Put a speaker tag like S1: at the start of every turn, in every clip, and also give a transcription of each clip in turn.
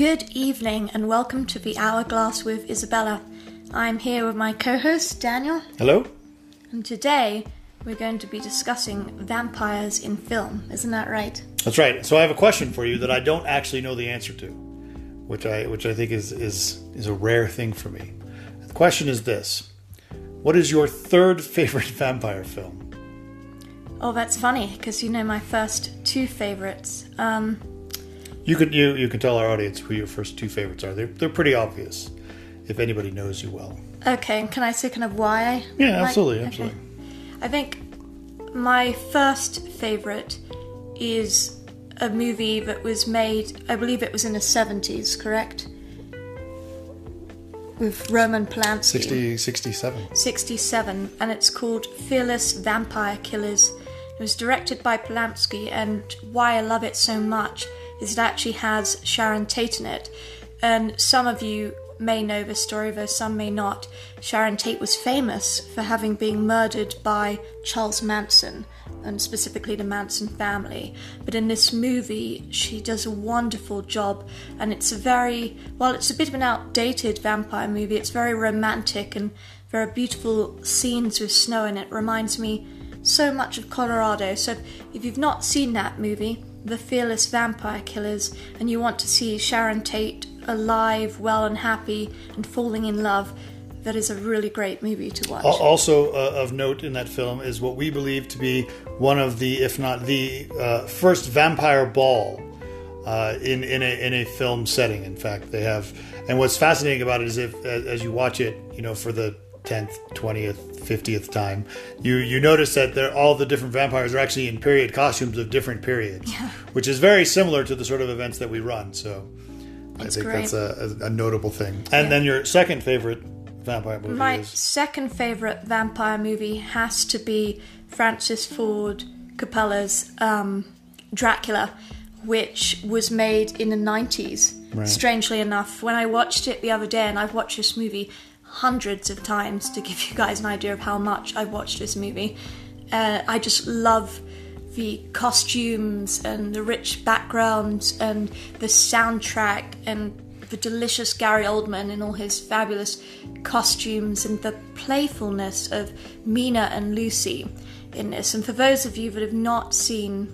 S1: Good evening and welcome to the Hourglass with Isabella. I'm here with my co host Daniel,
S2: Hello?
S1: and today we're going to be discussing vampires in film. Isn't that right?
S2: That's right. So I have a question for you that I don't actually know the answer to, which I which I think is is is a rare thing for me. The question is this: What is your third favorite vampire film?
S1: Oh, that's funny because you know my first two favorites. Um,
S2: You can you you can tell our audience who your first two favorites are. They're they're pretty obvious if anybody knows you well.
S1: okay, and can I say kind of why? I
S2: Yeah,
S1: like-
S2: absolutely,
S1: okay.
S2: absolutely.
S1: I think my first favorite is a movie that was made, I believe it was in the 70s, correct? With Roman Polanski.
S2: 60, 67.
S1: 67, and it's called Fearless Vampire Killers. It was directed by Polanski, and why I love it so much is it actually has Sharon Tate in it. And some of you may know the story, though some may not. Sharon Tate was famous for having been murdered by Charles Manson, and specifically the Manson family. But in this movie, she does a wonderful job, and it's a very, well, it's a bit of an outdated vampire movie. It's very romantic and there are beautiful scenes with snow in it. Reminds me so much of Colorado. So if you've not seen that movie, The Fearless Vampire Killers, and you want to see Sharon Tate alive, well and happy, and falling in love, that is a really great movie to watch.
S2: Also uh, of note in that film is what we believe to be one of the, if not the uh, first vampire ball uh, in in a in a film setting. In fact, they have. And what's fascinating about it is if as as you watch it, you know, for the tenth, twentieth, fiftieth time, you you notice that they're all the different vampires are actually in period costumes of different periods, which is very similar to the sort of events that we run. So. I think
S1: great.
S2: that's a, a, a notable thing. And then your second favorite vampire movie
S1: My
S2: is
S1: second favourite vampire movie has to be Francis Ford Coppola's um, Dracula, which was made in the 90s.
S2: Right.
S1: Strangely enough, when I watched it the other day, and I've watched this movie hundreds of times to give you guys an idea of how much I've watched this movie, uh, I just love the costumes and the rich backgrounds and the soundtrack and the delicious Gary Oldman in all his fabulous costumes and the playfulness of Mina and Lucy in this. And for those of you that have not seen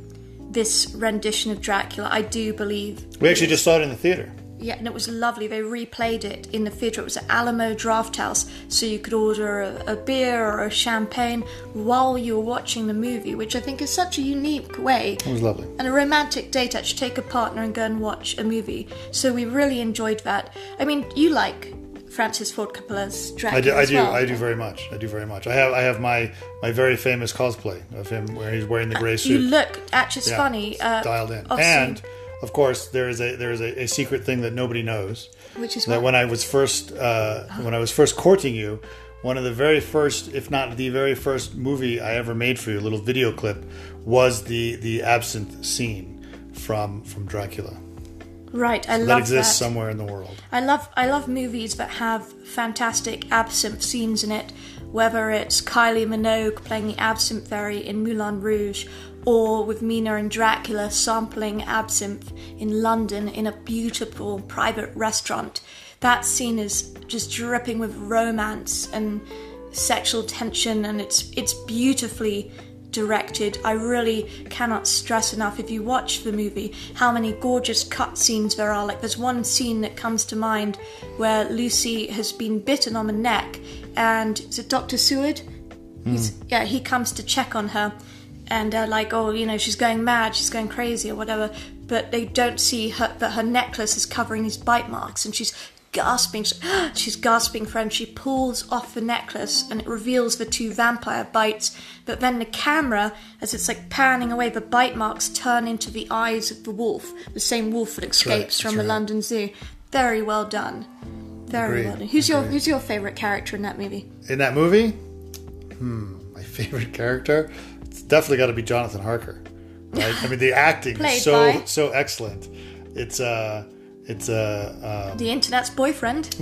S1: this rendition of Dracula, I do believe
S2: We actually just saw it in the theater.
S1: Yeah, and it was lovely. They replayed it in the theatre. It was at Alamo Drafthouse, so you could order a, a beer or a champagne while you were watching the movie, which I think is such a unique way
S2: It was lovely.
S1: and a romantic date to actually take a partner and go and watch a movie. So we really enjoyed that. I mean, you like Francis Ford Coppola's Dracula
S2: I do. I do.
S1: well.
S2: I do very much. I do very much. I have. I have my my very famous cosplay of him where he's wearing the gray suit.
S1: You look actually it's
S2: Yeah,
S1: funny. Uh,
S2: dialed in.
S1: obviously-
S2: And of course, there is a there is a, a secret thing that nobody knows.
S1: Which is
S2: that
S1: what?
S2: when I was first uh, when I was first courting you, one of the very first, if not the very first movie I ever made for you, a little video clip, was the the absinthe scene from from Dracula
S1: right, I
S2: that
S1: love that
S2: exists
S1: that.
S2: somewhere in the world.
S1: I love I love movies that have fantastic absinthe scenes in it, whether it's Kylie Minogue playing the absinthe fairy in Moulin Rouge, or with Mina and Dracula sampling absinthe in London in a beautiful private restaurant. That scene is just dripping with romance and sexual tension, and it's it's beautifully directed. I really cannot stress enough if you watch the movie how many gorgeous cutscenes there are. Like there's one scene that comes to mind where Lucy has been bitten on the neck, and is it Dr. Seward? He's, hmm. yeah, he comes to check on her, and uh, like, oh, you know, she's going mad, she's going crazy, or whatever. But they don't see her that her necklace is covering these bite marks, and she's gasping. She's gasping for him. She pulls off the necklace and it reveals the two vampire bites. But then the camera, as it's like panning away, the bite marks turn into the eyes of the wolf, the same wolf that escapes
S2: right,
S1: from the
S2: right.
S1: London Zoo. Very well done. Very
S2: Agreed,
S1: well done. Who's your. Who's your favorite character in that movie?
S2: In that movie, hmm, my favorite character, it's definitely got to be Jonathan Harker. Right? I mean, the acting is so
S1: by?
S2: so excellent. It's uh, It's uh,
S1: The internet's boyfriend.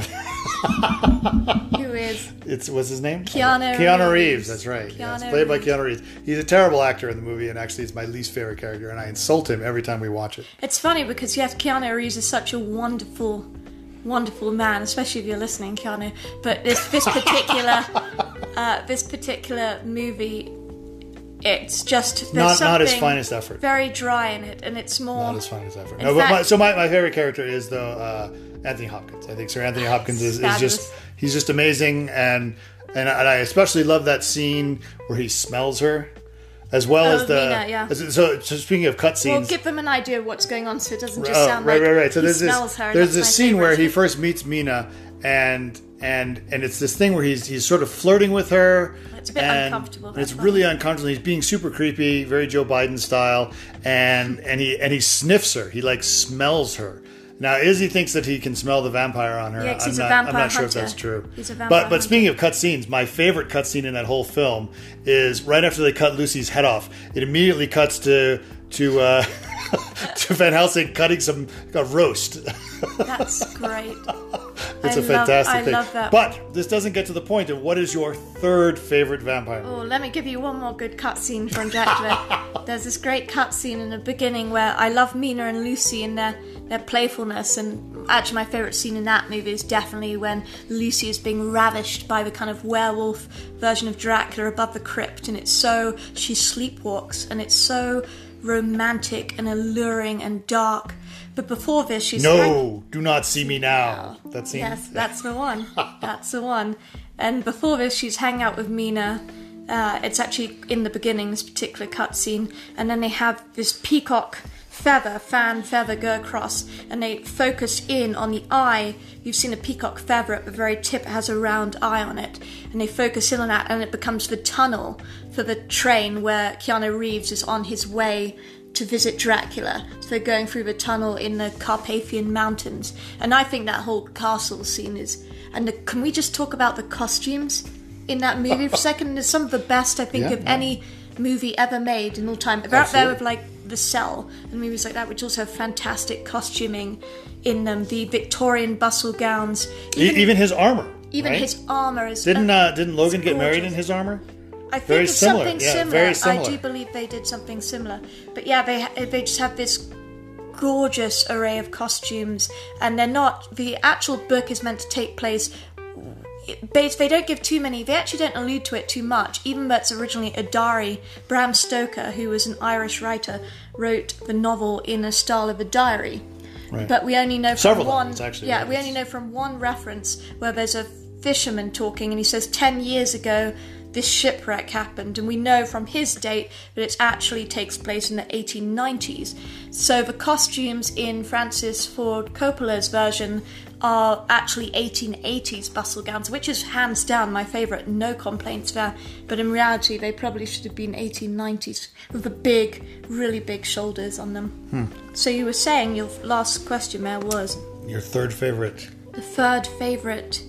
S1: who is
S2: it's what's his name?
S1: Keanu
S2: Keanu Reeves.
S1: Reeves.
S2: That's right.
S1: Keanu
S2: played by Keanu Reeves. He's a terrible actor in the movie, and actually, it's my least favorite character. And I insult him every time we watch it.
S1: It's funny because yes, Keanu Reeves is such a wonderful, wonderful man, especially if you're listening, Keanu. But this this particular uh, this particular movie, it's just
S2: Not not his finest effort.
S1: very dry in it, and it's more.
S2: Not his finest effort. No, but
S1: fact-
S2: my, so my, my favorite character is though uh, Anthony Hopkins. I think Sir Anthony Hopkins is, is just he's just amazing, and and I, and I especially love that scene where he smells her, as well
S1: Oh,
S2: as the.
S1: Mina, yeah.
S2: as- so, so speaking of cutscenes,
S1: Well, give them an idea of what's going on, so it doesn't just
S2: Oh,
S1: sound
S2: right,
S1: like
S2: right, right. So
S1: he
S2: there's
S1: smells
S2: this
S1: her.
S2: there's this scene where he first meets Mina, and and and it's this thing where he's he's sort of flirting with her.
S1: It's a bit
S2: and
S1: uncomfortable,
S2: and It's really uncomfortable. He's being super creepy, very Joe Biden style, and and he and he sniffs her. He like smells her. Now Izzy thinks that he can smell the vampire on her.
S1: Yeah,
S2: I'm
S1: he's a
S2: not, I'm not sure if that's true.
S1: He's a vampire
S2: but but
S1: hunter.
S2: speaking of cutscenes, my favorite cutscene in that whole film is right after they cut Lucy's head off. It immediately cuts to to uh, to Van Helsing cutting some a roast.
S1: That's great.
S2: It's
S1: I
S2: a
S1: love-
S2: fantastic
S1: I
S2: thing.
S1: love that.
S2: But this doesn't get to the point of what is your third favorite vampire?
S1: Oh, let me give you one more good cutscene from Dracula. There's this great cutscene in the beginning where I love Mina and Lucy and their their playfulness, and actually my favourite scene in that movie is definitely when Lucy is being ravished by the kind of werewolf version of Dracula above the crypt, and it's so she sleepwalks, and it's so romantic and alluring and dark. But before this, she's
S2: No, do not see me now. That scene.
S1: Yes, that's the one. that's the one. And before this, she's hanging out with Mina. Uh, it's actually in the beginning, this particular cutscene, and then they have this peacock feather, fan feather, go across, and they focus in on the eye. You've seen a peacock feather at the very tip; it has a round eye on it, and they focus in on that, and it becomes the tunnel for the train where Keanu Reeves is on his way to visit Dracula. So they're going through the tunnel in the Carpathian Mountains. And I think that whole castle scene is. And the, can we just talk about the costumes in that movie for a second? It's some of the best, I think,
S2: Yeah,
S1: of
S2: yeah.
S1: any movie ever made in all time. They're up there with like The Cell and movies like that, which also have fantastic costuming in them. The Victorian bustle gowns.
S2: E- Even, his armor.
S1: even
S2: right?
S1: his armor is.
S2: Didn't uh, didn't Logan get married in his armor?
S1: I think
S2: Very
S1: it's
S2: similar,
S1: something
S2: yeah,
S1: similar.
S2: similar.
S1: I do believe they did something similar. But yeah, they they just have this gorgeous array of costumes, and they're not. The actual book is meant to take place. They, they don't give too many. They actually don't allude to it too much. Even though it's originally a diary, Bram Stoker, who was an Irish writer, wrote the novel in a style of a diary.
S2: Right.
S1: But we only know from
S2: Several
S1: one.
S2: actually,
S1: yeah,
S2: right.
S1: we only know from one reference where there's a fisherman talking, and he says ten years ago this shipwreck happened, and we know from his date that it actually takes place in the 1890s. So the costumes in Francis Ford Coppola's version are actually 1880s bustle gowns, which is hands down my favourite. No complaints there. But in reality, they probably should have been 1890s with the big, really big shoulders on them.
S2: Hmm.
S1: So you were saying your last question there was
S2: Your third favorite.
S1: the third favourite.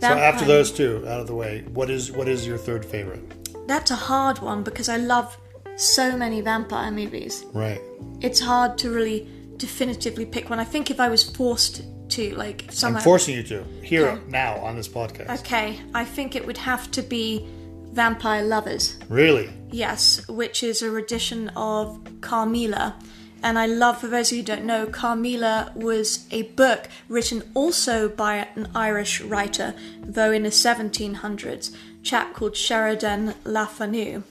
S2: So after those two out of the way, what is what is your third favorite?
S1: That's a hard one because I love so many vampire movies.
S2: Right.
S1: It's hard to really definitively pick one. I think if I was forced to, like,
S2: I'm forcing you to here
S1: Okay.
S2: now on this podcast.
S1: Okay, I think it would have to be Vampire Lovers.
S2: Really?
S1: Yes, which is a rendition of Carmilla. And I love, for those of you who don't know, Carmilla was a book written also by an Irish writer, though in the 1700s, a chap called Sheridan Le Fanu.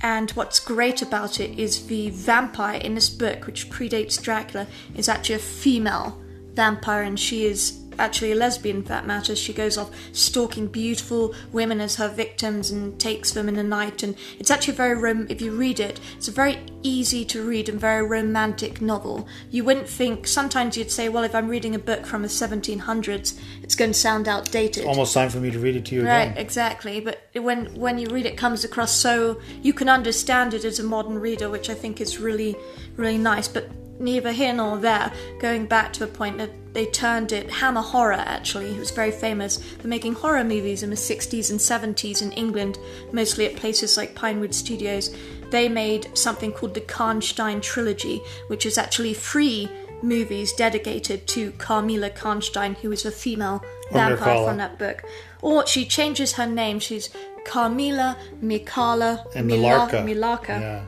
S1: And what's great about it is the vampire in this book, which predates Dracula, is actually a female vampire, and she is actually a lesbian for that matter. She goes off stalking beautiful women as her victims and takes them in the night. And it's actually very rom- if you read it, it's a very easy to read and very romantic novel. You wouldn't think sometimes you'd say, well, if I'm reading a book from the 1700s, it's going to sound outdated.
S2: It's Almost time for me to read it to you
S1: Right,
S2: again.
S1: exactly. But when when you read it comes across so you can understand it as a modern reader, which I think is really really nice. But neither here nor there. Going back to a point that they turned it Hammer Horror. Actually, it was very famous for making horror movies in the 60s and 70s in England, mostly at places like Pinewood Studios. They made something called the Karnstein trilogy, which is actually three movies dedicated to Carmilla Karnstein, who is a female vampire from that book. Or she changes her name. She's Carmilla Mircalla
S2: And
S1: Mila-
S2: Millarca.
S1: Millarca.
S2: Yeah.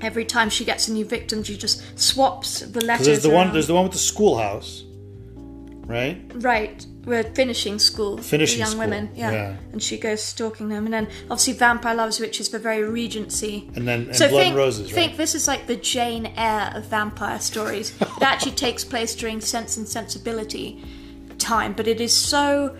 S1: Every time she gets a new victim, she just swaps the letters.
S2: There's the one. There's the one with the schoolhouse, right?
S1: Right, we're finishing school.
S2: Finishing
S1: the young
S2: school,
S1: women, yeah.
S2: yeah.
S1: And she goes stalking them, and then obviously Vampire Loves Witches for very Regency.
S2: And then and
S1: so
S2: Blood
S1: think,
S2: and Roses, right?
S1: think this is like the Jane Eyre of vampire stories. it actually takes place during Sense and Sensibility time, but it is so.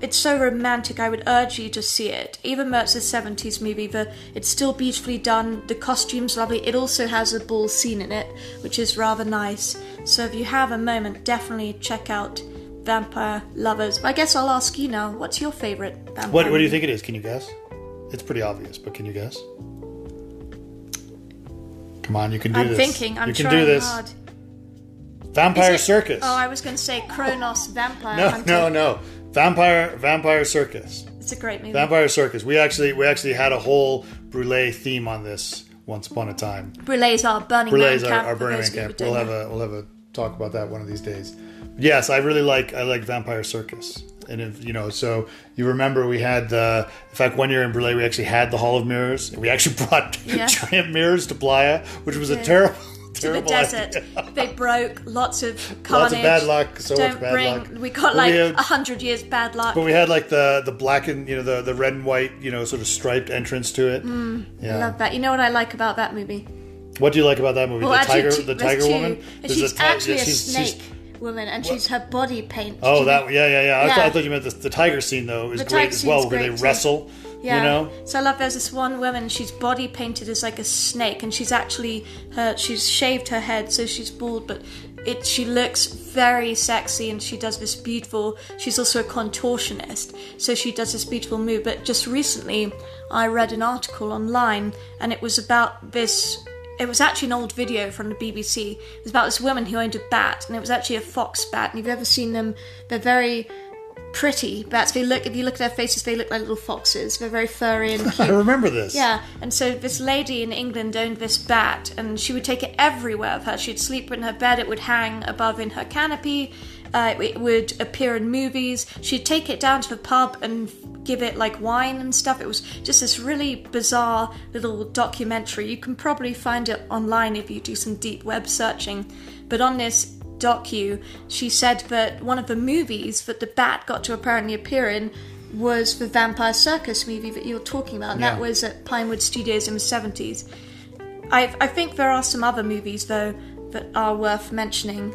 S1: It's so romantic. I would urge you to see it. Even though it's a '70s movie, the it's still beautifully done. The costumes lovely. It also has a ball scene in it, which is rather nice. So if you have a moment, definitely check out Vampire Lovers. I guess I'll ask you now. What's your favorite vampire?
S2: What What do you think it is? Can you guess? It's pretty obvious, but can you guess? Come on, you can do
S1: I'm
S2: this.
S1: thinking. I'm
S2: you can
S1: trying
S2: do this.
S1: hard.
S2: Vampire
S1: it-
S2: Circus.
S1: Oh, I was going to say Kronos Vampire
S2: no,
S1: Hunter.
S2: no, no. Vampire Vampire Circus.
S1: It's a great movie.
S2: Vampire Circus. We actually we actually had a whole Brûlé theme on this once upon a time.
S1: Brûlés are Burning
S2: Brûlés
S1: Man
S2: are
S1: camp.
S2: our Burning Man camp. We'll have a we'll have a talk about that one of these days. Yes, I really like I like Vampire Circus. And if you know, so you remember we had uh, in fact one year in Brûlé we actually had the Hall of Mirrors. We actually brought
S1: Yeah.
S2: giant mirrors to Playa, which was a terrible
S1: to the desert.
S2: idea.
S1: They broke. Lots of carnage.
S2: Lots of bad luck, so
S1: Don't
S2: much bad
S1: bring.
S2: luck.
S1: We got like a hundred years bad luck.
S2: But we had like the the black and you know the the red and white you know sort of striped entrance to it.
S1: Mm, I love that. You know what I like about that movie?
S2: What do you like about that movie?
S1: Well,
S2: the tiger, the tiger
S1: two.
S2: woman. There's
S1: she's
S2: ti-
S1: actually
S2: yeah,
S1: a
S2: she's- she's-
S1: snake woman, and she's her body paint.
S2: Oh, that yeah, yeah, yeah. I,
S1: Yeah.
S2: thought, I thought you meant the, the tiger scene though is
S1: The
S2: great as well, where they
S1: too. Yeah.
S2: You know,
S1: So I love there's this one woman, she's body painted as like a snake and she's actually her she's shaved her head so she's bald but it she looks very sexy and she does this beautiful she's also a contortionist. So she does this beautiful move. But just recently I read an article online and it was about this it was actually an old video from the BBC. It was about this woman who owned a bat, and it was actually a fox bat. And if you've ever seen them, they're very pretty bats. They look, if you look at their faces, they look like little foxes. They're very furry and cute.
S2: I remember this.
S1: Yeah, and so this lady in England owned this bat, and she would take it everywhere with her. She'd sleep in her bed; it would hang above in her canopy. Uh, it would appear in movies. She'd take it down to the pub and give it like wine and stuff. It was just this really bizarre little documentary. You can probably find it online if you do some deep web searching. But on this docu, she said that one of the movies that the bat got to apparently appear in was the Vampire Circus movie that you were talking about, and that was at Pinewood Studios in the 70s. I, I think there are some other movies, though, that are worth mentioning.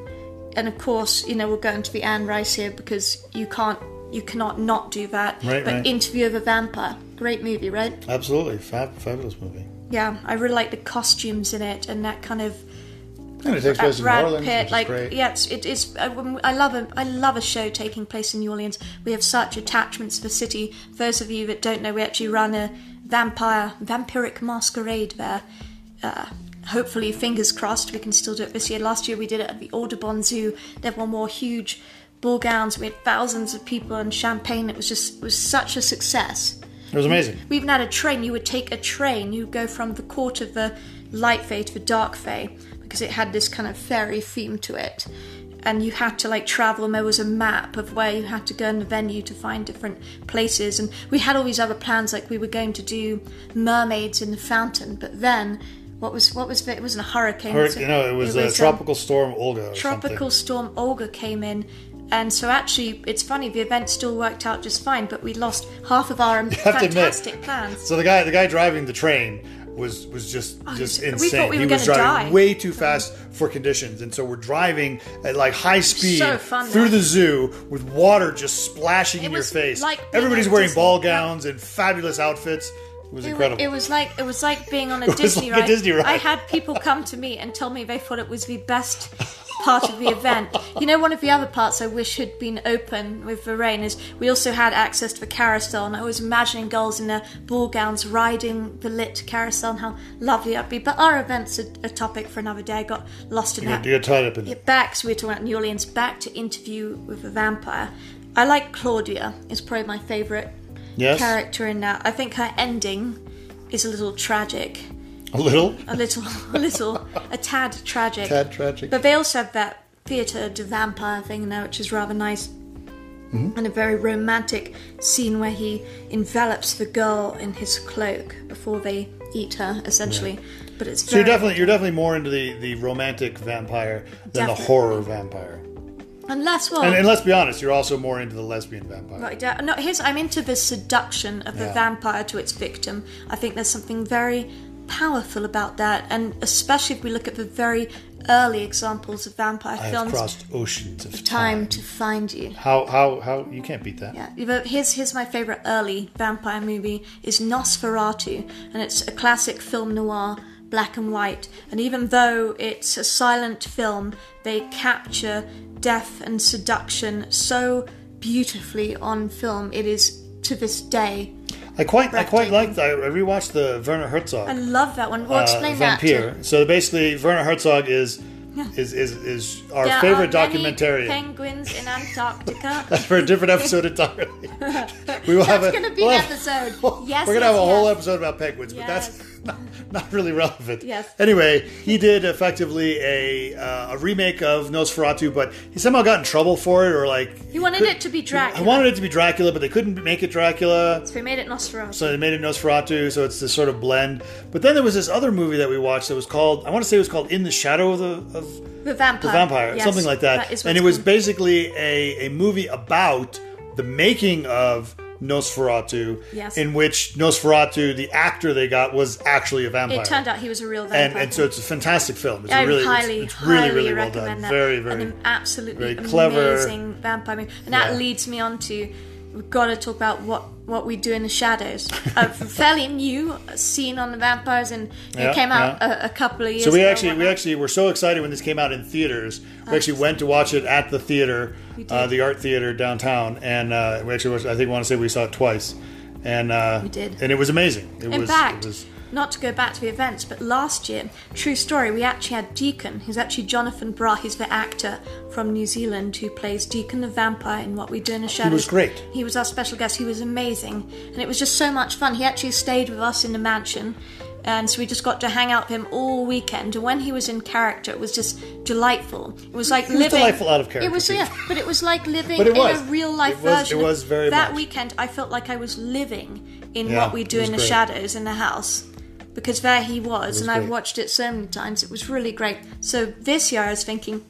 S1: And of course, you know, we'll go into the Anne Rice here because you can't, you cannot not do that.
S2: Right,
S1: but
S2: right.
S1: Interview of a Vampire, great movie, right?
S2: Absolutely, Fab, fabulous movie.
S1: Yeah, I really like the costumes in it and that kind of
S2: And it takes place in New Orleans,
S1: Pitt, like
S2: great.
S1: yeah, it's, it is. uh, I love a I love a show taking place in New Orleans. We have such attachments to the city. For those of you that don't know, we actually run a vampire vampiric masquerade there. Uh, hopefully, fingers crossed, we can still do it this year. Last year we did it at the Audubon Zoo. they Everyone wore huge ball gowns. We had thousands of people and champagne. It was just it was such a success.
S2: It was amazing.
S1: We even had a train. You would take a train. You would go from the court of the light fae to the dark fae because it had this kind of fairy theme to it. And you had to like travel, and there was a map of where you had to go in the venue to find different places. And we had all these other plans, like we were going to do mermaids in the fountain. But then, what was what was it? It wasn't a hurricane.
S2: Hur-
S1: was
S2: you know, it was, a
S1: um,
S2: tropical storm Olga. Or
S1: tropical
S2: something.
S1: storm Olga came in. And so actually, it's funny. The event still worked out just fine, but we lost half of our
S2: have to admit.
S1: fantastic plans.
S2: So the guy, the guy driving the train was was just oh, just
S1: we
S2: insane.
S1: thought we
S2: he
S1: were
S2: was driving
S1: die.
S2: way too fast for conditions, and so we're driving at like high speed
S1: So fun,
S2: through
S1: though.
S2: the zoo with water just splashing in your face.
S1: like
S2: Everybody's wearing
S1: Disney.
S2: ball gowns and fabulous outfits. It was
S1: It, wa-
S2: incredible.
S1: it was like it was like being on a Disney
S2: like a. Disney ride.
S1: I had people come to me and tell me they thought it was the best part of the event. You know, one of the other parts I wish had been open with the rain is we also had access to the carousel, and I was imagining girls in their ball gowns riding the lit carousel and how lovely that'd be. But our event's a, a topic for another day. I got lost in
S2: you,
S1: that.
S2: you got tied up in it.
S1: back, so we were talking about New Orleans, back to interview with a vampire. I like Claudia, is probably my favourite
S2: Yes,
S1: character in that. I think her ending is a little tragic.
S2: A little.
S1: A little, a little, a tad tragic.
S2: Tad tragic.
S1: But they also have that theatre de vampire thing in there, which is rather nice.
S2: Mm-hmm.
S1: And a very romantic scene where he envelops the girl in his cloak before they eat her, essentially. But it's
S2: So you're definitely you're definitely more into the, the romantic vampire than the horror vampire.
S1: unless well,
S2: And, and let's be honest, you're also more into the lesbian vampire.
S1: Right, yeah. No, here's I'm into the seduction of the
S2: Yeah.
S1: vampire to its victim. I think there's something very powerful about that, and especially if we look at the very early examples of vampire
S2: I
S1: films.
S2: crossed oceans of
S1: Time
S2: time.
S1: to find you.
S2: How how how you can't beat that.
S1: Yeah, but here's here's my favorite early vampire movie is Nosferatu, and it's a classic film noir, black and white. And even though it's a silent film, they capture death and seduction so beautifully on film. It is to this day.
S2: I quite I quite liked I rewatched the Werner Herzog
S1: I love that one. Well,
S2: uh,
S1: explain that. to-
S2: Vampire. So basically Werner Herzog is
S1: Yeah.
S2: is, is is our
S1: There
S2: favorite documentarian.
S1: Penguins in Antarctica.
S2: That's for a different episode entirely. we will have a,
S1: gonna be
S2: we'll
S1: an
S2: have-
S1: episode. Yes,
S2: we're gonna
S1: yes,
S2: have a whole episode about penguins, but that's
S1: Yes.
S2: not, not really relevant.
S1: Yes.
S2: Anyway, he did effectively a uh, a remake of Nosferatu, but he somehow got in trouble for it, or like
S1: He wanted it to be Dracula.
S2: I wanted it to be Dracula, but they couldn't make it Dracula.
S1: So we made it Nosferatu.
S2: So they made it Nosferatu, so it's this sort of blend. But then there was this other movie that we watched that was called, I want to say it was called In the Shadow of the, of
S1: the vampire.
S2: the Vampire,
S1: Yes,
S2: something like that. and it was
S1: called.
S2: basically a, a movie about the making of Nosferatu,
S1: Yes.
S2: in which Nosferatu, the actor they got, was actually a vampire.
S1: It turned out he was a real
S2: and,
S1: vampire.
S2: and so it's a fantastic film. It's
S1: I
S2: really,
S1: highly,
S2: it's, really,
S1: highly
S2: really well
S1: recommend
S2: done.
S1: that.
S2: Very, very.
S1: an absolutely
S2: very clever.
S1: amazing vampire movie. And that
S2: Yeah.
S1: leads me on to we've got to talk about what what we do in the shadows. a fairly new scene on the vampires, and it
S2: Yeah,
S1: came out
S2: yeah.
S1: a, a couple of years.
S2: So we
S1: ago,
S2: actually we actually were so excited when this came out in theaters. We actually went to watch it at the theater, uh, the art theater downtown, and uh, we actually watched, I think want to say we saw it twice, and uh,
S1: We did.
S2: and it was amazing. It
S1: In
S2: was,
S1: fact,
S2: it was
S1: not to go back to the events, but last year, true story, we actually had Deacon, who's actually Jonathan Brugh, he's the actor from New Zealand who plays Deacon the Vampire in What We Do in the Shadows.
S2: He was great.
S1: He was our special guest. He was amazing. And it was just so much fun. He actually stayed with us in the mansion. And so we just got to hang out with him all weekend. And when he was in character, it was just delightful. It was like
S2: He was
S1: living.
S2: delightful out of character.
S1: It was yeah, but it was like living
S2: it
S1: in
S2: was.
S1: a real life
S2: It was-
S1: version.
S2: it was very
S1: that
S2: much.
S1: weekend. I felt like I was living in
S2: Yeah,
S1: what we do in the
S2: great.
S1: shadows in the house because there he was, and I've watched it so many times. It was really great. So this year I was thinking,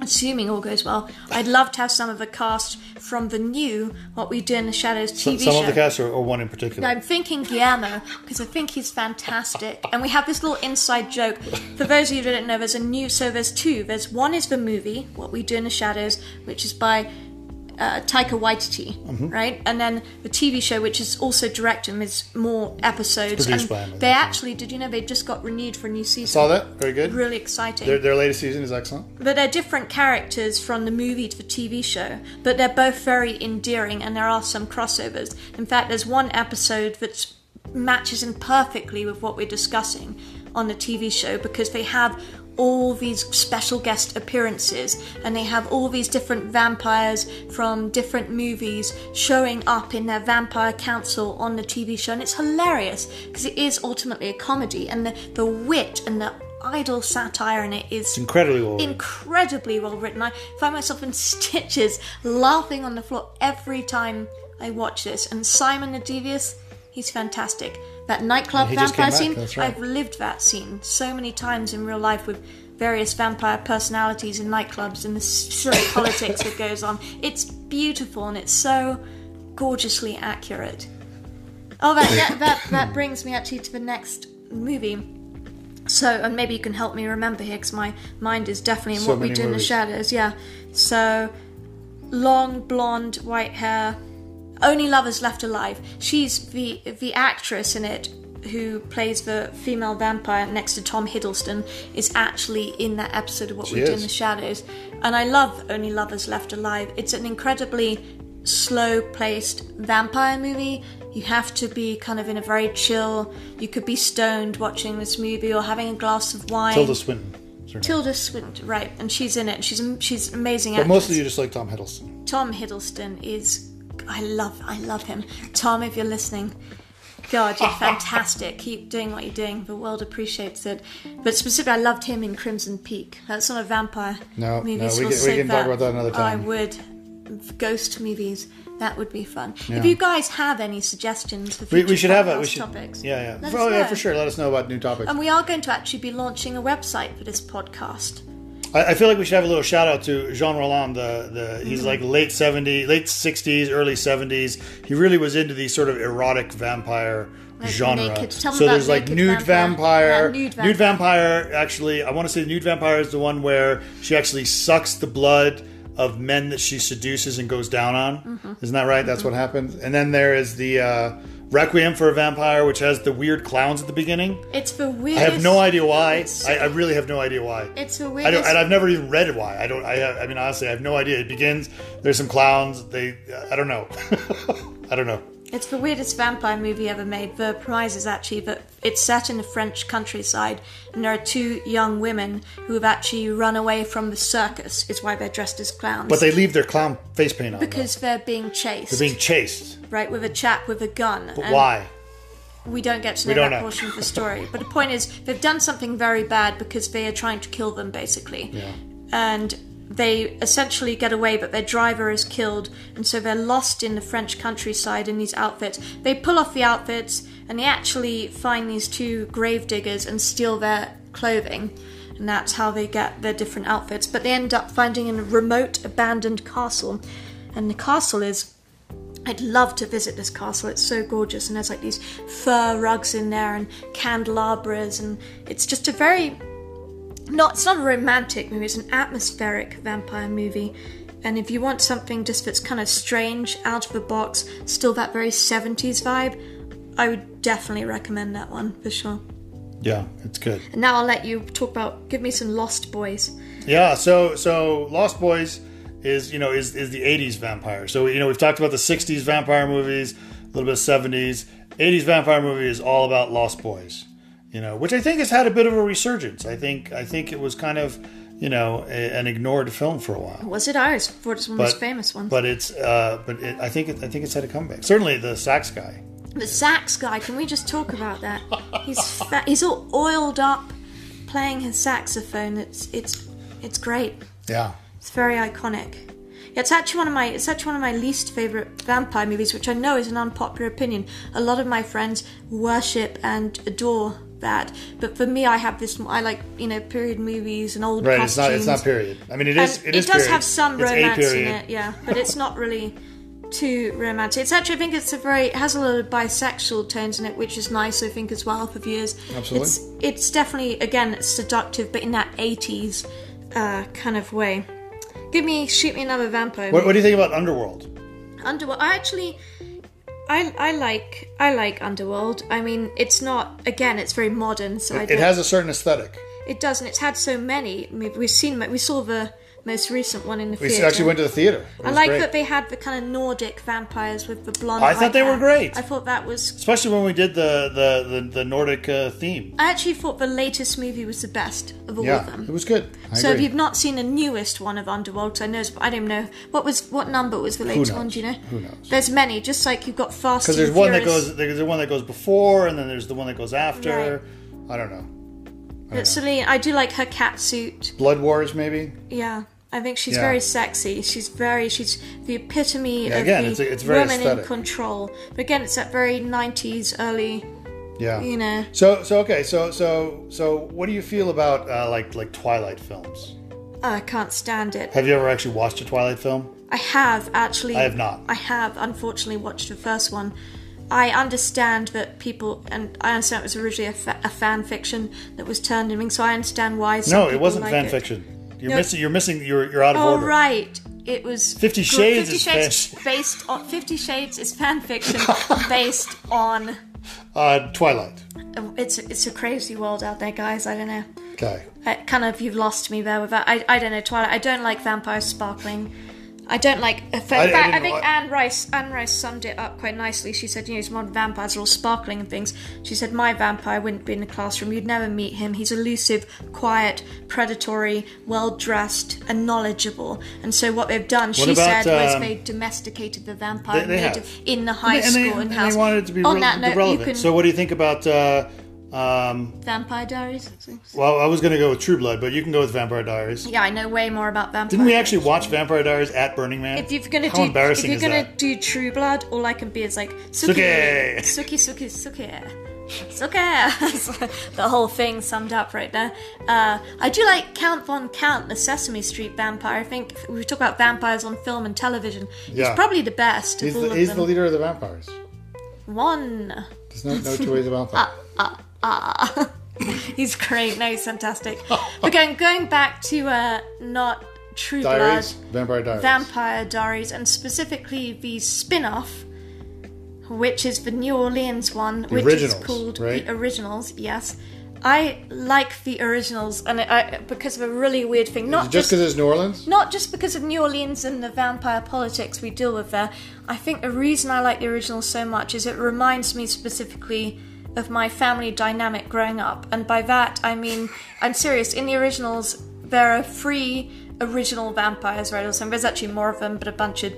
S1: assuming all goes well, I'd love to have some of the cast from the new What We Do in the Shadows TV
S2: some
S1: show.
S2: of the cast or, or one in particular.
S1: I'm thinking Guillermo because I think he's fantastic. And we have this little inside joke. For those of you who don't know, there's a new, so there's two. There's one is the movie, What We Do in the Shadows, which is by uh, Taika Waititi,
S2: Mm-hmm.
S1: right? And then the TV show, which is also directed, is more episodes.
S2: produced
S1: and
S2: by him, I think,
S1: they actually, did you know, they just got renewed for a new season?
S2: Saw that? Very good.
S1: Really exciting.
S2: Their, their latest season is excellent.
S1: But they're different characters from the movie to the TV show, but they're both very endearing and there are some crossovers. In fact, there's one episode that matches in perfectly with what we're discussing on the TV show because they have all these special guest appearances and they have all these different vampires from different movies showing up in their vampire council on the TV show and it's hilarious because it is ultimately a comedy and the, the wit and the idle satire in it is
S2: Incredibly well.
S1: incredibly well written. I find myself in stitches laughing on the floor every time I watch this. And Simon the Devious, he's fantastic. That nightclub
S2: just
S1: vampire
S2: back,
S1: scene.
S2: Right.
S1: I've lived that scene so many times in real life with various vampire personalities in nightclubs and the silly politics that goes on. It's beautiful and it's so gorgeously accurate. Oh, that, that, that, that brings me actually to the next movie. So, and maybe you can help me remember here because my mind is definitely in
S2: So
S1: what we do in the shadows. Yeah. So, long blonde, white hair, only lovers left alive. She's the the actress in it who plays the female vampire next to Tom Hiddleston is actually in that episode of What
S2: She
S1: We Do in the Shadows. And I love Only Lovers Left Alive. It's an incredibly slow paced vampire movie. You have to be kind of in a very chill. You could be stoned watching this movie or having a glass of wine.
S2: Tilda Swinton. is.
S1: Tilda Swinton, right? And she's in it. She's she's amazing.
S2: But
S1: actress.
S2: mostly you just like Tom Hiddleston.
S1: Tom Hiddleston is I love I love him. Tom, if you're listening, God, you're fantastic. Keep doing what you're doing. The world appreciates it. But specifically, I loved him in Crimson Peak. That's not a vampire
S2: No,
S1: movie.
S2: no,
S1: so
S2: we
S1: we'll
S2: can- we can talk about that another time.
S1: I would. Ghost movies. That would be fun.
S2: Yeah.
S1: If you guys have any suggestions for future
S2: we should have a we should
S1: topics,
S2: yeah yeah
S1: let
S2: oh yeah for sure let us know about new topics.
S1: And we are going to actually be launching a website for this podcast.
S2: I, I feel like we should have a little shout out to Jean Rollin. The the he's
S1: Mm-hmm.
S2: like late seventies, late sixties, early seventies. He really was into these sort of erotic vampire
S1: Like
S2: genre.
S1: naked-
S2: so there's like nude
S1: vampire.
S2: vampire.
S1: Yeah, nude
S2: vampire. Actually, I want to say nude vampire is the one where she actually sucks the blood of men that she seduces and goes down on.
S1: Mm-hmm.
S2: Isn't that right? That's what happens. And then there is the uh, Requiem for a Vampire, which has the weird clowns at the beginning.
S1: It's the
S2: I have no idea why. I, I really have no idea why.
S1: It's the
S2: I don't, and I've never even read why. I don't. I, have, I mean, honestly, I have no idea. It begins. There's some clowns. They. I don't know. I don't know.
S1: It's the weirdest vampire movie ever made. The prize is actually that it's set in the French countryside, and there are two young women who have actually run away from the circus. Is why they're dressed as clowns.
S2: But they leave their clown face paint on. though.
S1: because they're being chased,
S2: they're being chased.
S1: right, with a chap with a gun.
S2: But
S1: and
S2: why?
S1: We don't get to know that
S2: know.
S1: portion of the story. But the point is, they've done something very bad because they are trying to kill them, basically.
S2: Yeah.
S1: And they essentially get away, but their driver is killed, and so they're lost in the French countryside in these outfits. They pull off the outfits, and they actually find these two grave diggers and steal their clothing. And that's how they get their different outfits. But they end up finding a remote, abandoned castle. And the castle is I'd love to visit this castle. It's so gorgeous, and there's like these fur rugs in there and candelabras, and it's just a very not. It's not a romantic movie. It's an atmospheric vampire movie. And if you want something just that's kind of strange, out of the box, still that very 70s vibe, I would definitely recommend that one for sure.
S2: Yeah, it's good.
S1: And now I'll let you talk about. Give me some Lost Boys.
S2: Yeah. So so Lost Boys is you know is is the '80s vampire. So you know we've talked about the '60s vampire movies, a little bit of '70s. '80s vampire movie is all about Lost Boys. You know, which I think has had a bit of a resurgence. I think I think it was kind of you know a, an ignored film for a while.
S1: Was it ours? For it's one of the most famous ones.
S2: But it's uh, but it, I think it, I think it's had a comeback. Certainly the sax guy.
S1: The sax guy, can we just talk about that? He's fat, he's all oiled up, playing his saxophone. It's it's it's great.
S2: Yeah.
S1: It's very iconic. Yeah, it's actually one of my it's actually one of my least favorite vampire movies, which I know is an unpopular opinion. A lot of my friends worship and adore that, but for me, I have this. I like you know period movies and old
S2: Right. It's not. It's not period. I mean, it is.
S1: And
S2: it is.
S1: does
S2: period.
S1: have some
S2: It's
S1: romance in it, yeah, but it's not really too romantic. It's actually, I think it's a very, it has a lot of bisexual tones in it, which is nice, I think, as well for viewers.
S2: Absolutely.
S1: It's, it's definitely, again, it's seductive, but in that 80s uh, kind of way. Give me, shoot me another vampire.
S2: What, what do you think about Underworld?
S1: Underworld. I actually, I, I like, I like Underworld. I mean, it's not, again, it's very modern, so I
S2: It has a certain aesthetic.
S1: it doesn't. It's had so many. I mean, we've seen, we saw the most recent one in the
S2: We
S1: theatre.
S2: actually went to the theater. It
S1: I like
S2: great.
S1: that they had the kind of Nordic vampires with the blonde.
S2: I thought they were great.
S1: I thought that was.
S2: especially when we did the the the, the Nordic uh, theme.
S1: I actually thought the latest movie was the best of all of
S2: Yeah,
S1: them.
S2: it was good. I
S1: so if you've not seen the newest one of Underworld, I know, but I don't know what was what number was the latest one. Do you know?
S2: Who knows?
S1: There's many, just like you've got Fast.
S2: Because
S1: and
S2: there's one that goes there's the one that goes before, and then there's the one that goes after. I don't know.
S1: But Selene, I do like her cat suit.
S2: Blood Wars, maybe.
S1: Yeah. I think she's
S2: Yeah.
S1: very sexy. She's very, she's the epitome
S2: Yeah,
S1: of
S2: again,
S1: the
S2: it's- it's
S1: woman in control. But again, it's that very 90s, early,
S2: Yeah.
S1: you know.
S2: So so okay so so so what do you feel about uh, like like Twilight films?
S1: Oh, I can't stand it.
S2: Have you ever actually watched a Twilight film?
S1: I have actually.
S2: I have not.
S1: I have unfortunately watched the first one. I understand that people, and I understand it was originally a, fa- a fan fiction that was turned in, so I understand why.
S2: No, it wasn't
S1: like
S2: fan
S1: it.
S2: fiction. You're
S1: No.
S2: missing. You're missing. You're you're out of
S1: Oh
S2: order.
S1: right, it was
S2: Fifty Shades
S1: Fifty Shades
S2: fan-
S1: based on Fifty Shades is fan fiction based on.
S2: Uh, Twilight.
S1: It's it's a crazy world out there, guys. I don't know.
S2: Okay.
S1: I, kind of you've lost me there with that. I, I don't know Twilight. I don't like vampires sparkling. I don't like. In fact,
S2: I
S1: I, think Anne Rice. Anne Rice summed it up quite nicely. She said, "You know, these modern vampires are all sparkling and things." She said, "My vampire wouldn't be in the classroom. You'd never meet him. He's elusive, quiet, predatory, well dressed, and knowledgeable." And so, what they've done, she
S2: about,
S1: said, was
S2: um,
S1: they domesticated the vampire
S2: They- they
S1: made
S2: have.
S1: it in the high
S2: and they,
S1: school
S2: and
S1: and
S2: they
S1: house.
S2: wanted it to be
S1: On
S2: re-
S1: that note,
S2: relevant.
S1: you can
S2: So, what do you think about? Uh, um,
S1: Vampire Diaries.
S2: well, I was going to go with True Blood, but you can go with Vampire Diaries.
S1: Yeah, I know way more about vampire.
S2: Didn't we
S1: Diaries.
S2: actually watch Vampire Diaries at Burning Man?
S1: If you're gonna
S2: How
S1: do, if you're
S2: is
S1: gonna
S2: that?
S1: do True Blood, all I can be is like
S2: Sookie.
S1: Sookie, Sookie, Sookie, Sookie, Sookie. the whole thing summed up right there. Uh, I do like Count von Count, the Sesame Street vampire. I think we talk about vampires on film and television.
S2: Yeah.
S1: He's probably the best
S3: He's,
S1: of all
S3: the,
S1: of
S3: he's
S1: them.
S3: the leader of the vampires.
S1: One.
S3: There's no, no two ways about that.
S1: Ah. he's great. No, he's fantastic. but going going back to uh, not True
S3: Diaries,
S1: Blood.
S3: Vampire Diaries.
S1: Vampire Diaries, and specifically the spin off, which is the New Orleans one, which is called
S3: right?
S1: The Originals, yes. I like the originals, and I, because of a really weird thing. Not
S3: just, because it's New Orleans?
S1: not just because of New Orleans and the vampire politics we deal with there. I think the reason I like the originals so much is it reminds me specifically of my family dynamic growing up, and by that I mean I'm serious. In the originals, there are three original vampires, right? Or. There's actually more of them, but a bunch had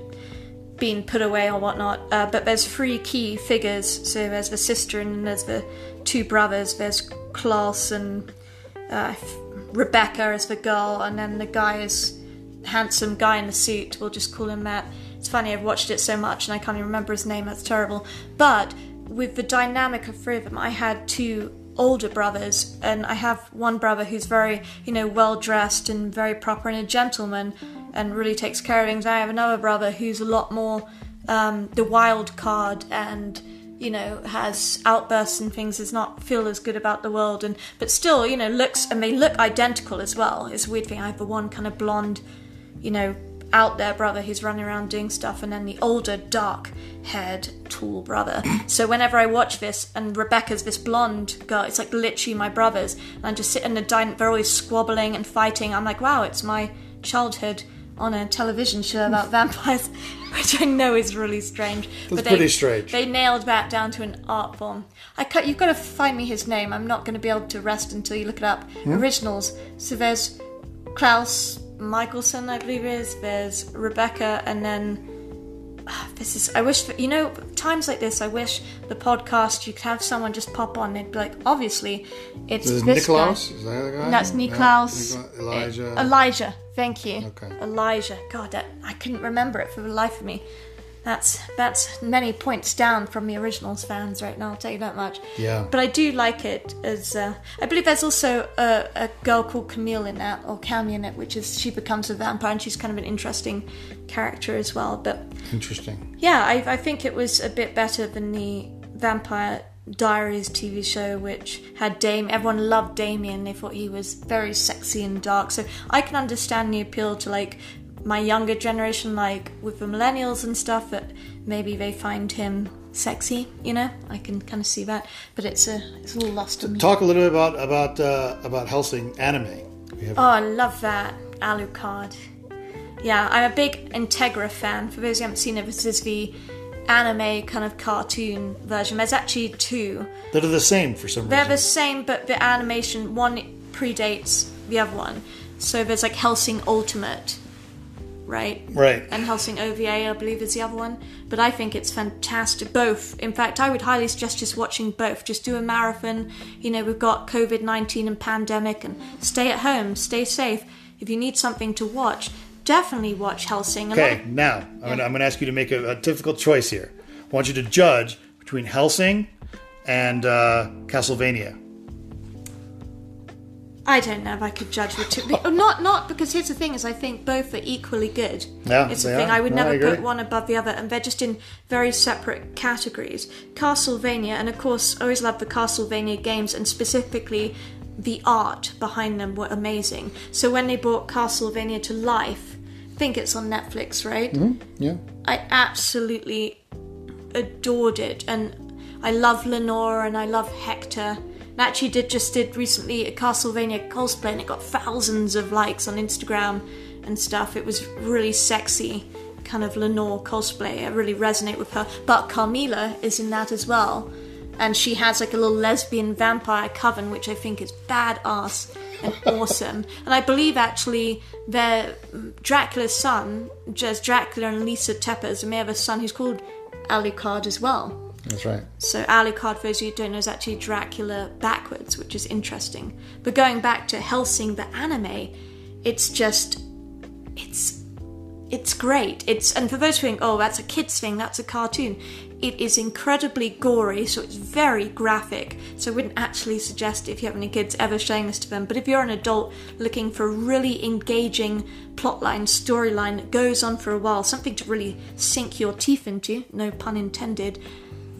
S1: been put away or whatnot. Uh, but there's three key figures. So there's the sister and there's the two brothers. There's Klaus and uh, Rebekah as the girl, and then the guy is handsome guy in the suit. We'll just call him that. It's funny, I've watched it so much and I can't even remember his name. That's terrible. But with the dynamic of three of them, I had two older brothers, and I have one brother who's very, you know, well dressed and very proper and a gentleman, and really takes care of things. I have another brother who's a lot more um, the wild card and you know has outbursts and things does not feel as good about the world and but still you know looks and they look identical as well it's a weird thing i have the one kind of blonde you know out there brother who's running around doing stuff and then the older dark haired tall brother. So whenever i watch this and rebecca's this blonde girl it's like literally my brothers and i just sit in the dining they're always squabbling and fighting. I'm like wow it's my childhood on a television show about vampires which i know is really strange.
S2: That's
S1: they,
S2: pretty strange.
S1: they nailed that down to an art form. I cut, you've got to find me his name. I'm not going to be able to rest until you look it up. Hmm? Originals. So there's klaus Mikaelson, I believe it is. There's Rebekah, and then ah, this is. I wish that, you know times like this. I wish the podcast you could have someone just pop on. They'd be like, obviously, it's
S3: This is
S1: this guy.
S3: Is that the guy?
S1: That's Niklaus.
S3: Nikla- Elijah.
S1: Elijah. Thank you.
S3: Okay.
S1: Elijah. God, that, I couldn't remember it for the life of me. That's that's many points down from the originals fans right now. I'll tell you that much.
S3: Yeah.
S1: But I do like it as uh, I believe there's also a, a girl called Camille in that or Cammy in it, which is she becomes a vampire and she's kind of an interesting character as well. But
S3: Interesting.
S1: yeah, I, I think it was a bit better than the Vampire Diaries TV show, which had Dame. Everyone loved Damien. They thought he was very sexy and dark. So I can understand the appeal to like my younger generation, like with the millennials and stuff, that maybe they find him sexy. You know, I can kind of see that. But it's a it's a little lost on me.
S2: Talk a little bit about about uh, about Hellsing anime.
S1: Oh, I love that Alucard. Yeah, I'm a big Integra fan. For those who haven't seen it, this is the anime kind of cartoon version. There's actually two.
S2: that are the same for some reason.
S1: They're the same, but the animation one predates the other one. So there's like Hellsing Ultimate, right?
S2: Right.
S1: And Hellsing OVA, I believe, is the other one. But I think it's fantastic. Both. In fact, I would highly suggest just watching both. Just do a marathon. You know, we've got COVID 19 and pandemic, and stay at home, stay safe. If you need something to watch, definitely watch Hellsing.
S2: Okay,
S1: of-
S2: now I'm gonna, gonna ask you to make a, a difficult choice here. I want you to judge between Hellsing and uh, Castlevania.
S1: I don't know if I could judge the two. Not, not because here's the thing: is I think both are equally good.
S2: Yeah,
S1: it's the thing.
S2: are.
S1: I would
S2: No,
S1: never
S2: agree.
S1: put one above the other, and they're just in very separate categories. Castlevania, and of course, I always love the Castlevania games, and specifically the art behind them were amazing. So when they brought Castlevania to life, I think it's on Netflix, right?
S3: Mm-hmm, yeah.
S1: I absolutely adored it, and I love Lenore and I love Hector. And actually, did just did recently a Castlevania cosplay, and it got thousands of likes on Instagram and stuff. It was really sexy kind of Lenore cosplay. I really resonate with her. But Carmilla is in that as well. And she has like a little lesbian vampire coven, which I think is badass and awesome. And I believe actually their mm, Dracula's son, just Dracula and Lisa Tepes, may have a son who's called Alucard as well.
S3: That's right.
S1: So Alucard, for those you who don't know, is actually Dracula backwards, which is interesting. But going back to Hellsing, the anime, it's just, it's, it's great. It's and for those who think, oh, that's a kids thing, that's a cartoon. It is incredibly gory, so it's very graphic. So I wouldn't actually suggest if you have any kids ever showing this to them. But if you're an adult looking for a really engaging plotline, storyline that goes on for a while, something to really sink your teeth into, no pun intended,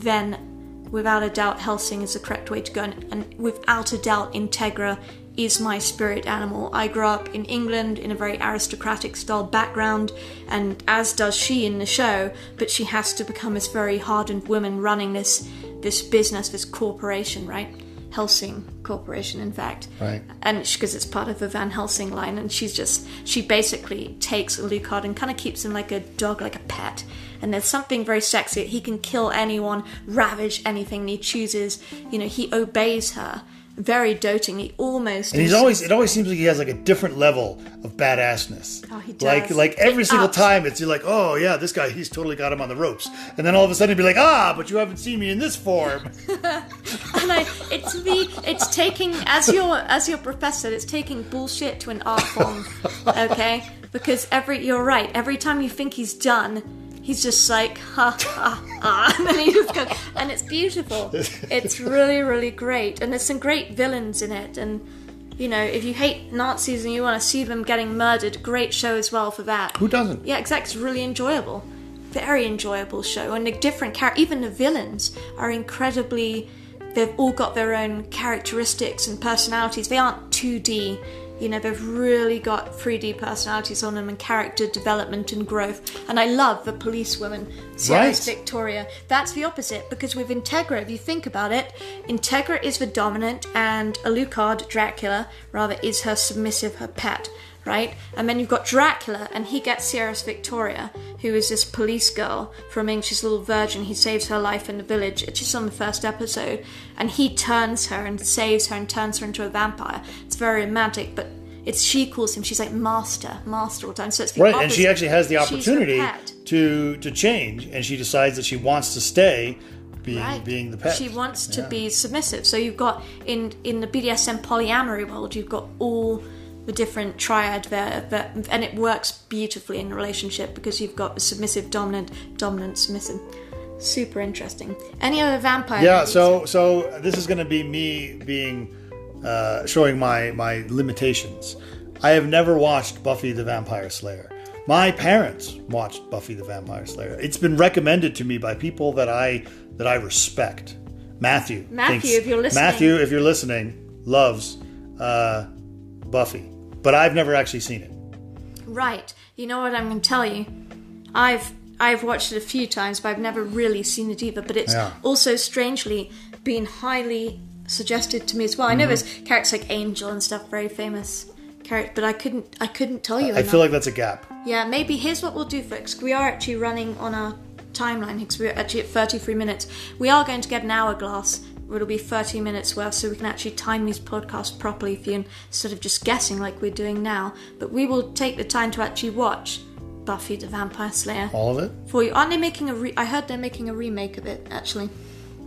S1: then without a doubt Hellsing is the correct way to go. And, without a doubt, Integra is my spirit animal. I grew up in England in a very aristocratic style background, and as does she in the show, but she has to become this very hardened woman running this this business, this corporation, right? Hellsing Corporation, in fact.
S3: Right.
S1: And because it's part of the Van Helsing line, and she's just, she basically takes Alucard and kind of keeps him like a dog, like a pet. And there's something very sexy. He can kill anyone, ravage anything, and he chooses, you know, he obeys her very dotingly, almost.
S2: And he's always it always seems like he has like a different level of badassness.
S1: Oh, he
S2: Like
S1: does.
S2: like every
S1: It
S2: single
S1: ups.
S2: time it's you're like, oh yeah, this guy he's totally got him on the ropes. And then all of a sudden he'd be like, ah, but you haven't seen me in this form.
S1: I, it's the it's taking as your as your professor it's taking bullshit to an art form okay because every you're right every time you think he's done he's just like ha ha ha and then he just goes and it's beautiful it's really really great and there's some great villains in it and you know if you hate nazis and you want to see them getting murdered great show as well for that
S3: Who doesn't?
S1: yeah, exactly. It's really enjoyable. Very enjoyable show. And the different characters, even the villains, are incredibly. They've all got their own characteristics and personalities. They aren't 2D. You know, they've really got 3D personalities on them and character development and growth. And I love the policewoman, Seras
S2: Right.
S1: Victoria. That's the opposite because with Integra, if you think about it, Integra is the dominant and Alucard, Dracula, rather, is her submissive, her pet right? And then you've got Dracula, and he gets Seras Victoria, who is this police girl from England. She's a little virgin. He saves her life in the village. It's just on the first episode, and he turns her and saves her and turns her into a vampire. It's very romantic, but it's she calls him. She's like master, master all the time. So it's the
S2: right, and she actually has the opportunity to to change, and she decides that she wants to stay being
S1: Right.
S2: being the pet.
S1: She wants to be submissive. So you've got in in the BDSM polyamory world, you've got all the different triad there, that, and it works beautifully in a relationship because you've got the submissive, dominant, dominant, submissive. Super interesting. Any other vampire?
S2: Yeah,
S1: movies?
S2: so so this is going to be me being uh, showing my my limitations. I have never watched Buffy the Vampire Slayer. My parents watched Buffy the Vampire Slayer. It's been recommended to me by people that I that I respect. Matthew,
S1: Matthew,
S2: thinks-
S1: if you're listening.
S2: Matthew, if you're listening, loves uh, Buffy, but I've never actually seen it.
S1: Right. You know what I'm going to tell you? I've I've watched it a few times, but I've never really seen it either. But it's
S2: Yeah.
S1: also strangely been highly suggested to me as well. I know
S2: Mm-hmm.
S1: there's characters like Angel and stuff, very famous character, but I couldn't I couldn't tell you.
S2: I
S1: enough.
S2: feel like that's a gap.
S1: yeah, maybe here's what we'll do, folks. We are actually running on our timeline because we're actually at 33 minutes. We are going to get an hourglass. It'll be 30 minutes worth, so we can actually time these podcasts properly for you instead of just guessing like we're doing now. But we will take the time to actually watch Buffy the Vampire Slayer
S2: All of it.
S1: for you. Aren't they making a? Re- I heard they're making a remake of it. Actually,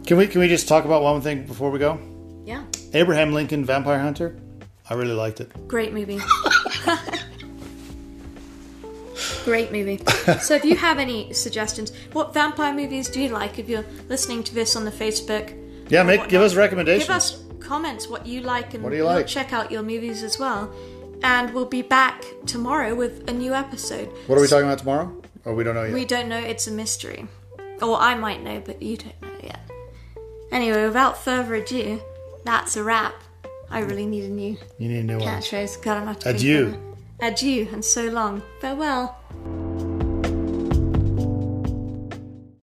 S2: Can we can we just talk about one thing before we go?
S1: yeah,
S2: Abraham Lincoln Vampire Hunter. I really liked it.
S1: great movie. Great movie. So, if you have any suggestions, what vampire movies do you like? If you're listening to this on the Facebook,
S2: Yeah, make give us recommendations.
S1: Give us comments what you like, and
S3: What do you like?
S1: check out your movies as well. And we'll be back tomorrow with a new episode.
S3: What are we talking about tomorrow? Oh, we don't know yet.
S1: We don't know; it's a mystery. Or I might know, but you don't know yet. Anyway, without further ado, that's a wrap. I really need a new
S2: You need a new one.
S1: catchphrase. God, I'm have to think
S2: Adieu.
S1: Adieu, and so long. Farewell.